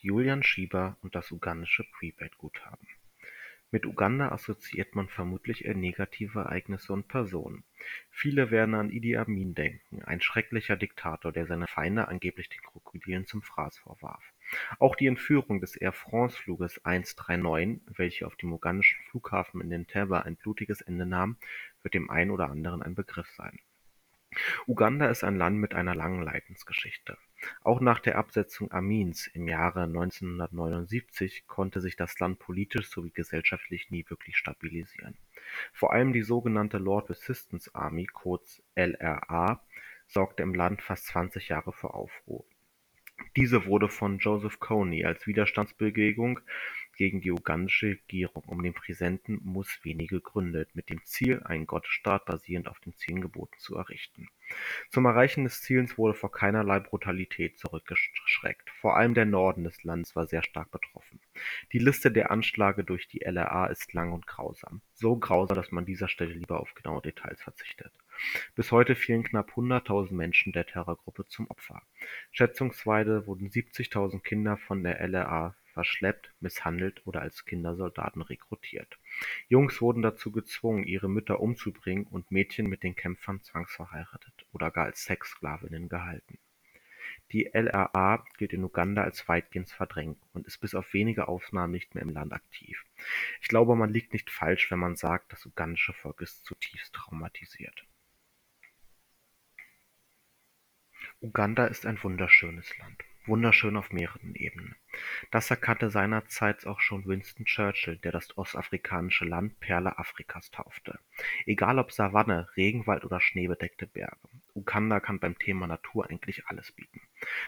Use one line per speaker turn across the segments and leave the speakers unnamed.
Julian Schieber und das ugandische Prepaid-Guthaben. Mit Uganda assoziiert man vermutlich eher negative Ereignisse und Personen. Viele werden an Idi Amin denken, ein schrecklicher Diktator, der seine Feinde angeblich den Krokodilen zum Fraß vorwarf. Auch die Entführung des Air-France-Fluges 139, welche auf dem ugandischen Flughafen in Entebbe ein blutiges Ende nahm, wird dem einen oder anderen ein Begriff sein. Uganda ist ein Land mit einer langen Leidensgeschichte. Auch nach der Absetzung Amins im Jahre 1979 konnte sich das Land politisch sowie gesellschaftlich nie wirklich stabilisieren. Vor allem die sogenannte Lord Resistance Army kurz (LRA) sorgte im Land fast 20 Jahre für Aufruhr. Diese wurde von Joseph Kony als Widerstandsbewegung gegen die ugandische Regierung um den Präsidenten Museveni gegründet, mit dem Ziel, einen Gottesstaat basierend auf den Zehn Geboten zu errichten. Zum Erreichen des Ziels wurde vor keinerlei Brutalität zurückgeschreckt, vor allem der Norden des Landes war sehr stark betroffen. Die Liste der Anschläge durch die LRA ist lang und grausam, so grausam, dass man an dieser Stelle lieber auf genaue Details verzichtet. Bis heute fielen knapp 100.000 Menschen der Terrorgruppe zum Opfer. Schätzungsweise wurden 70.000 Kinder von der LRA verschleppt, misshandelt oder als Kindersoldaten rekrutiert. Jungs wurden dazu gezwungen, ihre Mütter umzubringen und Mädchen mit den Kämpfern zwangsverheiratet oder gar als Sexsklavinnen gehalten. Die LRA gilt in Uganda als weitgehend verdrängt und ist bis auf wenige Ausnahmen nicht mehr im Land aktiv. Ich glaube, man liegt nicht falsch, wenn man sagt, das ugandische Volk ist zutiefst traumatisiert. Uganda ist ein wunderschönes Land wunderschön auf mehreren Ebenen. Das erkannte seinerzeit auch schon Winston Churchill, der das ostafrikanische Land Perle Afrikas taufte. Egal ob Savanne, Regenwald oder schneebedeckte Berge, Uganda kann beim Thema Natur eigentlich alles bieten.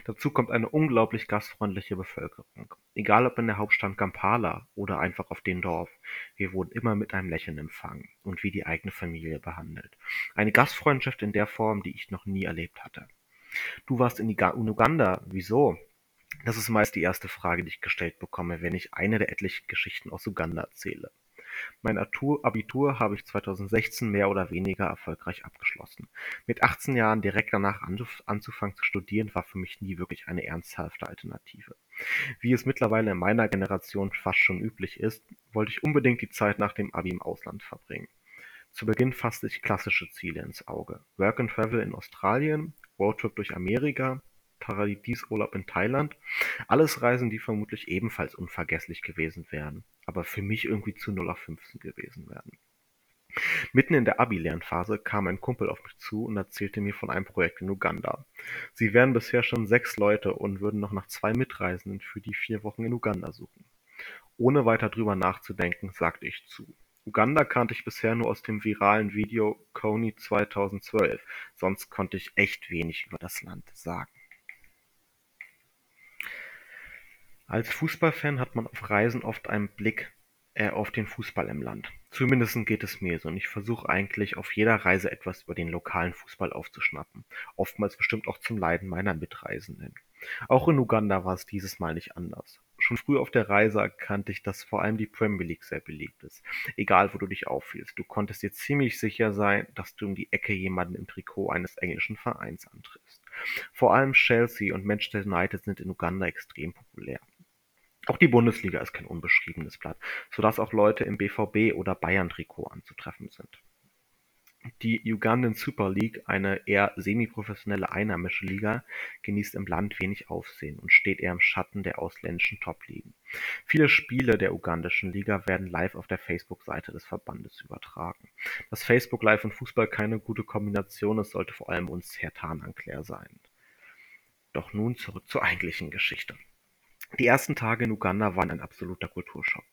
Dazu kommt eine unglaublich gastfreundliche Bevölkerung. Egal ob in der Hauptstadt Kampala oder einfach auf dem Dorf, wir wurden immer mit einem Lächeln empfangen und wie die eigene Familie behandelt. Eine Gastfreundschaft in der Form, die ich noch nie erlebt hatte. Du warst in Uganda, wieso? Das ist meist die erste Frage, die ich gestellt bekomme, wenn ich eine der etlichen Geschichten aus Uganda erzähle. Mein Abitur habe ich 2016 mehr oder weniger erfolgreich abgeschlossen. Mit 18 Jahren direkt danach anzufangen zu studieren, war für mich nie wirklich eine ernsthafte Alternative. Wie es mittlerweile in meiner Generation fast schon üblich ist, wollte ich unbedingt die Zeit nach dem Abi im Ausland verbringen. Zu Beginn fasste ich klassische Ziele ins Auge: Work and Travel in Australien, Roadtrip durch Amerika, Paradiesurlaub in Thailand. Alles Reisen, die vermutlich ebenfalls unvergesslich gewesen wären, aber für mich irgendwie zu 0815 gewesen wären. Mitten in der Abi-Lernphase kam ein Kumpel auf mich zu und erzählte mir von einem Projekt in Uganda. Sie wären bisher schon sechs Leute und würden noch nach zwei Mitreisenden für die vier Wochen in Uganda suchen. Ohne weiter drüber nachzudenken, sagte ich zu. Uganda kannte ich bisher nur aus dem viralen Video Kony 2012, sonst konnte ich echt wenig über das Land sagen. Als Fußballfan hat man auf Reisen oft einen Blick äh, auf den Fußball im Land. Zumindest geht es mir so und ich versuche eigentlich auf jeder Reise etwas über den lokalen Fußball aufzuschnappen, oftmals bestimmt auch zum Leiden meiner Mitreisenden. Auch in Uganda war es dieses Mal nicht anders. Schon früh auf der Reise erkannte ich, dass vor allem die Premier League sehr beliebt ist. Egal, wo du dich aufhielst, du konntest dir ziemlich sicher sein, dass du um die Ecke jemanden im Trikot eines englischen Vereins antriffst. Vor allem Chelsea und Manchester United sind in Uganda extrem populär. Auch die Bundesliga ist kein unbeschriebenes Blatt, sodass auch Leute im BVB- oder Bayern-Trikot anzutreffen sind. Die Ugandan Super League, eine eher semi-professionelle einheimische Liga, genießt im Land wenig Aufsehen und steht eher im Schatten der ausländischen Top-Ligen. Viele Spiele der ugandischen Liga werden live auf der Facebook-Seite des Verbandes übertragen. Dass Facebook Live und Fußball keine gute Kombination ist, sollte vor allem uns Herr Tarnan klar sein. Doch nun zurück zur eigentlichen Geschichte. Die ersten Tage in Uganda waren ein absoluter Kulturschock.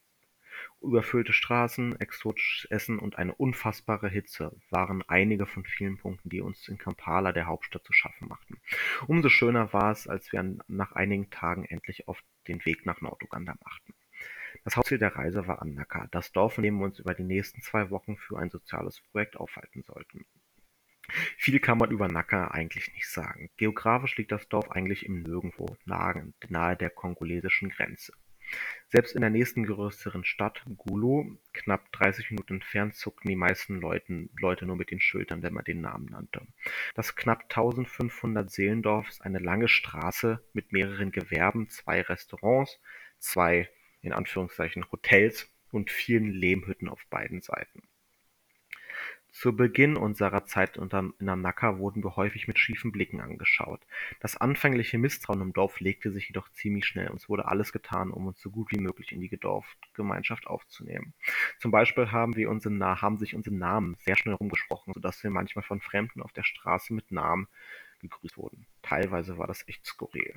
Überfüllte Straßen, exotisches Essen und eine unfassbare Hitze waren einige von vielen Punkten, die uns in Kampala, der Hauptstadt, zu schaffen machten. Umso schöner war es, als wir nach einigen Tagen endlich auf den Weg nach Norduganda machten. Das Hauptziel der Reise war Annaka, das Dorf, in dem wir uns über die nächsten zwei Wochen für ein soziales Projekt aufhalten sollten. Viel kann man über Naka eigentlich nicht sagen. Geografisch liegt das Dorf eigentlich im Nirgendwo, nahe der kongolesischen Grenze. Selbst in der nächsten größeren Stadt, Gulu, knapp 30 Minuten entfernt, zuckten die meisten Leute nur mit den Schultern, wenn man den Namen nannte. Das knapp 1500 Seelendorf ist eine lange Straße mit mehreren Gewerben, zwei Restaurants, zwei in Anführungszeichen Hotels und vielen Lehmhütten auf beiden Seiten. Zu Beginn unserer Zeit in Nacka wurden wir häufig mit schiefen Blicken angeschaut. Das anfängliche Misstrauen im Dorf legte sich jedoch ziemlich schnell und es wurde alles getan, um uns so gut wie möglich in die Dorfgemeinschaft aufzunehmen. Zum Beispiel haben wir unseren, haben sich unsere Namen sehr schnell rumgesprochen, sodass wir manchmal von Fremden auf der Straße mit Namen gegrüßt wurden. Teilweise war das echt skurril.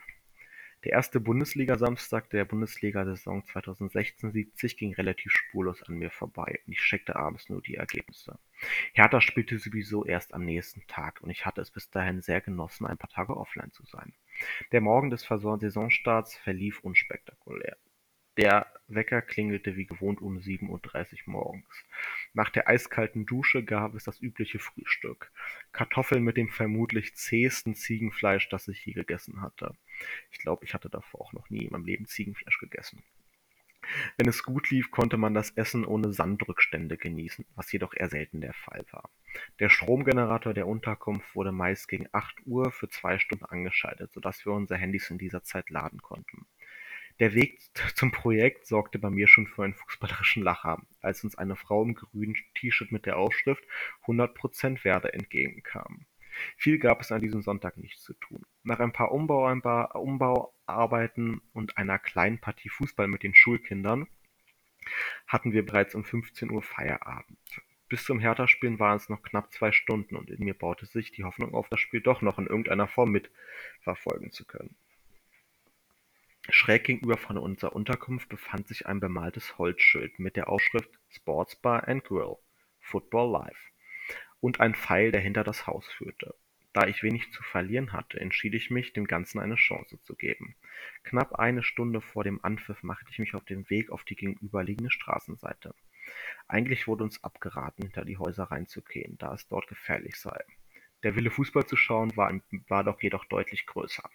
Der erste Bundesliga-Samstag der Bundesliga-Saison 2016/17 ging relativ spurlos an mir vorbei und ich checkte abends nur die Ergebnisse. Hertha spielte sowieso erst am nächsten Tag und ich hatte es bis dahin sehr genossen, ein paar Tage offline zu sein. Der Morgen des Saisonstarts verlief unspektakulär. Der Wecker klingelte wie gewohnt um 7.30 Uhr morgens. Nach der eiskalten Dusche gab es das übliche Frühstück: Kartoffeln mit dem vermutlich zähesten Ziegenfleisch, das ich je gegessen hatte. Ich glaube, ich hatte davor auch noch nie in meinem Leben Ziegenfleisch gegessen. Wenn es gut lief, konnte man das Essen ohne Sandrückstände genießen, was jedoch eher selten der Fall war. Der Stromgenerator der Unterkunft wurde meist gegen 8 Uhr für zwei Stunden angeschaltet, sodass wir unsere Handys in dieser Zeit laden konnten. Der Weg zum Projekt sorgte bei mir schon für einen fußballerischen Lacher, als uns eine Frau im grünen T-Shirt mit der Aufschrift „100% Werde“ entgegenkam. Viel gab es an diesem Sonntag nicht zu tun. Nach ein paar Umbauarbeiten und einer kleinen Partie Fußball mit den Schulkindern hatten wir bereits um 15 Uhr Feierabend. Bis zum Hertha-Spielen waren es noch knapp zwei Stunden und in mir baute sich die Hoffnung auf, das Spiel doch noch in irgendeiner Form mitverfolgen zu können. Schräg gegenüber von unserer Unterkunft befand sich ein bemaltes Holzschild mit der Aufschrift „Sports Bar and Grill – Football Live“ und ein Pfeil, der hinter das Haus führte. Da ich wenig zu verlieren hatte, entschied ich mich, dem Ganzen eine Chance zu geben. Knapp eine Stunde vor dem Anpfiff machte ich mich auf den Weg auf die gegenüberliegende Straßenseite. Eigentlich wurde uns abgeraten, hinter die Häuser reinzugehen, da es dort gefährlich sei. Der Wille, Fußball zu schauen, war doch jedoch deutlich größer.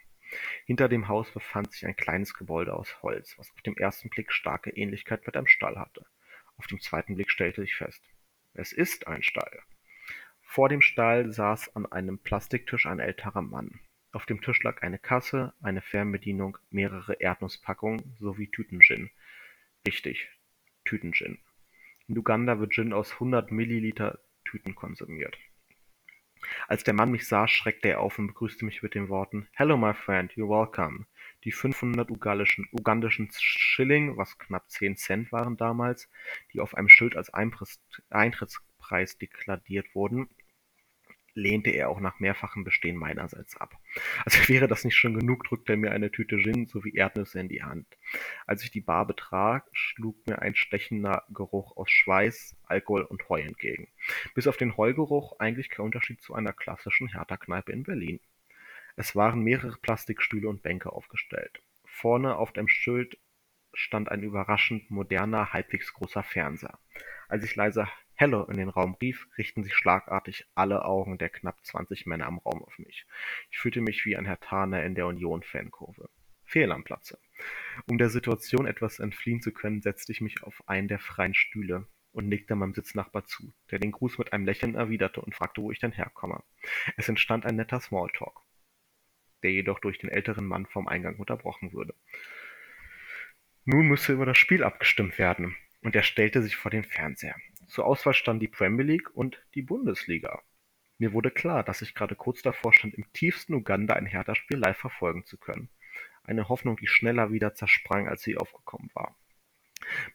Hinter dem Haus befand sich ein kleines Gebäude aus Holz, was auf den ersten Blick starke Ähnlichkeit mit einem Stall hatte. Auf den zweiten Blick stellte ich fest: Es ist ein Stall. Vor dem Stall saß an einem Plastiktisch ein älterer Mann. Auf dem Tisch lag eine Kasse, eine Fernbedienung, mehrere Erdnusspackungen sowie Tütengin. Richtig, Tütengin. In Uganda wird Gin aus 100 Milliliter Tüten konsumiert. Als der Mann mich sah, schreckte er auf und begrüßte mich mit den Worten: „Hello, my friend, you're welcome“. Die 500 ugandischen Schilling, was knapp 10 Cent waren damals, die auf einem Schild als Eintrittspreis deklariert wurden lehnte er auch nach mehrfachem Bestehen meinerseits ab. Als wäre das nicht schon genug, drückte er mir eine Tüte Gin sowie Erdnüsse in die Hand. Als ich die Bar betrat, schlug mir ein stechender Geruch aus Schweiß, Alkohol und Heu entgegen. Bis auf den Heugeruch eigentlich kein Unterschied zu einer klassischen Hertha-Kneipe in Berlin. Es waren mehrere Plastikstühle und Bänke aufgestellt. Vorne auf dem Schild stand ein überraschend moderner, halbwegs großer Fernseher. Als ich leise Hello in den Raum rief, richteten sich schlagartig alle Augen der knapp 20 Männer im Raum auf mich. Ich fühlte mich wie ein Hertaner in der Union-Fankurve. Fehl am Platze. Um der Situation etwas entfliehen zu können, setzte ich mich auf einen der freien Stühle und nickte meinem Sitznachbar zu, der den Gruß mit einem Lächeln erwiderte und fragte, wo ich denn herkomme. Es entstand ein netter Smalltalk, der jedoch durch den älteren Mann vom Eingang unterbrochen wurde. Nun müsse über das Spiel abgestimmt werden, und er stellte sich vor den Fernseher. Zur Auswahl standen die Premier League und die Bundesliga. Mir wurde klar, dass ich gerade kurz davor stand, im tiefsten Uganda ein Hertha-Spiel live verfolgen zu können. Eine Hoffnung, die schneller wieder zersprang, als sie aufgekommen war.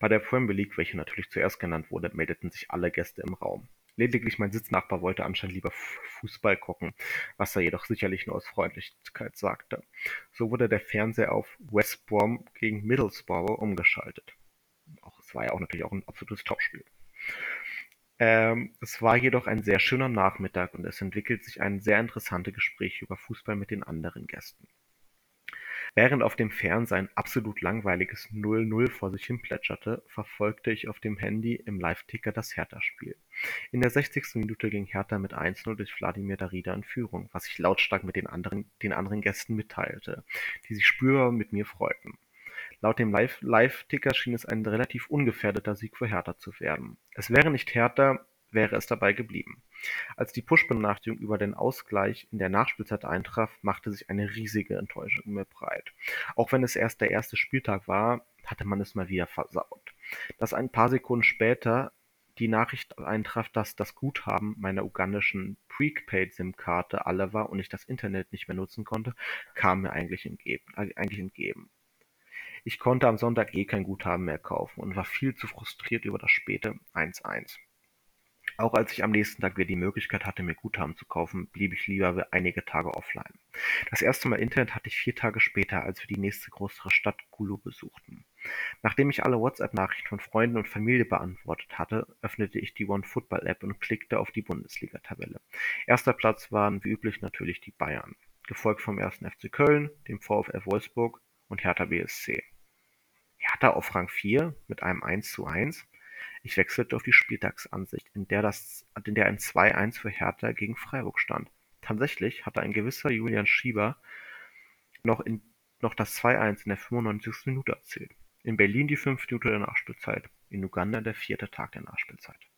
Bei der Premier League, welche natürlich zuerst genannt wurde, meldeten sich alle Gäste im Raum. Lediglich mein Sitznachbar wollte anscheinend lieber Fußball gucken, was er jedoch sicherlich nur aus Freundlichkeit sagte. So wurde der Fernseher auf West Brom gegen Middlesbrough umgeschaltet. Es war ja auch natürlich auch ein absolutes Topspiel. Ähm, es war jedoch ein sehr schöner Nachmittag und es entwickelt sich ein sehr interessante Gespräch über Fußball mit den anderen Gästen. Während auf dem Fernseher ein absolut langweiliges 0-0 vor sich hin plätscherte, verfolgte ich auf dem Handy im Live-Ticker das Hertha-Spiel. In der 60. Minute ging Hertha mit 1-0 durch Wladimir Darida in Führung, was ich lautstark mit den anderen, den anderen Gästen mitteilte, die sich spürbar mit mir freuten. Laut dem Live-Ticker schien es ein relativ ungefährdeter Sieg für Hertha zu werden. Es wäre nicht Hertha, wäre es dabei geblieben. Als die Push-Benachrichtigung über den Ausgleich in der Nachspielzeit eintraf, machte sich eine riesige Enttäuschung mir breit. Auch wenn es erst der erste Spieltag war, hatte man es mal wieder versaut. Dass ein paar Sekunden später die Nachricht eintraf, dass das Guthaben meiner ugandischen Prepaid-SIM-Karte alle war und ich das Internet nicht mehr nutzen konnte, kam mir eigentlich entgegen. Eigentlich entgegen. Ich konnte am Sonntag eh kein Guthaben mehr kaufen und war viel zu frustriert über das späte 1-1. Auch als ich am nächsten Tag wieder die Möglichkeit hatte, mir Guthaben zu kaufen, blieb ich lieber einige Tage offline. Das erste Mal Internet hatte ich vier Tage später, als wir die nächste größere Stadt Gulu besuchten. Nachdem ich alle WhatsApp-Nachrichten von Freunden und Familie beantwortet hatte, öffnete ich die OneFootball-App und klickte auf die Bundesliga-Tabelle. Erster Platz waren wie üblich natürlich die Bayern, gefolgt vom 1. FC Köln, dem VfL Wolfsburg und Hertha BSC. Hertha auf Rang 4 mit einem 1:1 ich wechselte auf die Spieltagsansicht, in der ein 2-1 für Hertha gegen Freiburg stand. Tatsächlich hatte ein gewisser Julian Schieber noch das 2-1 in der 95. Minute erzielt. In Berlin die fünfte Minute der Nachspielzeit, in Uganda der vierte Tag der Nachspielzeit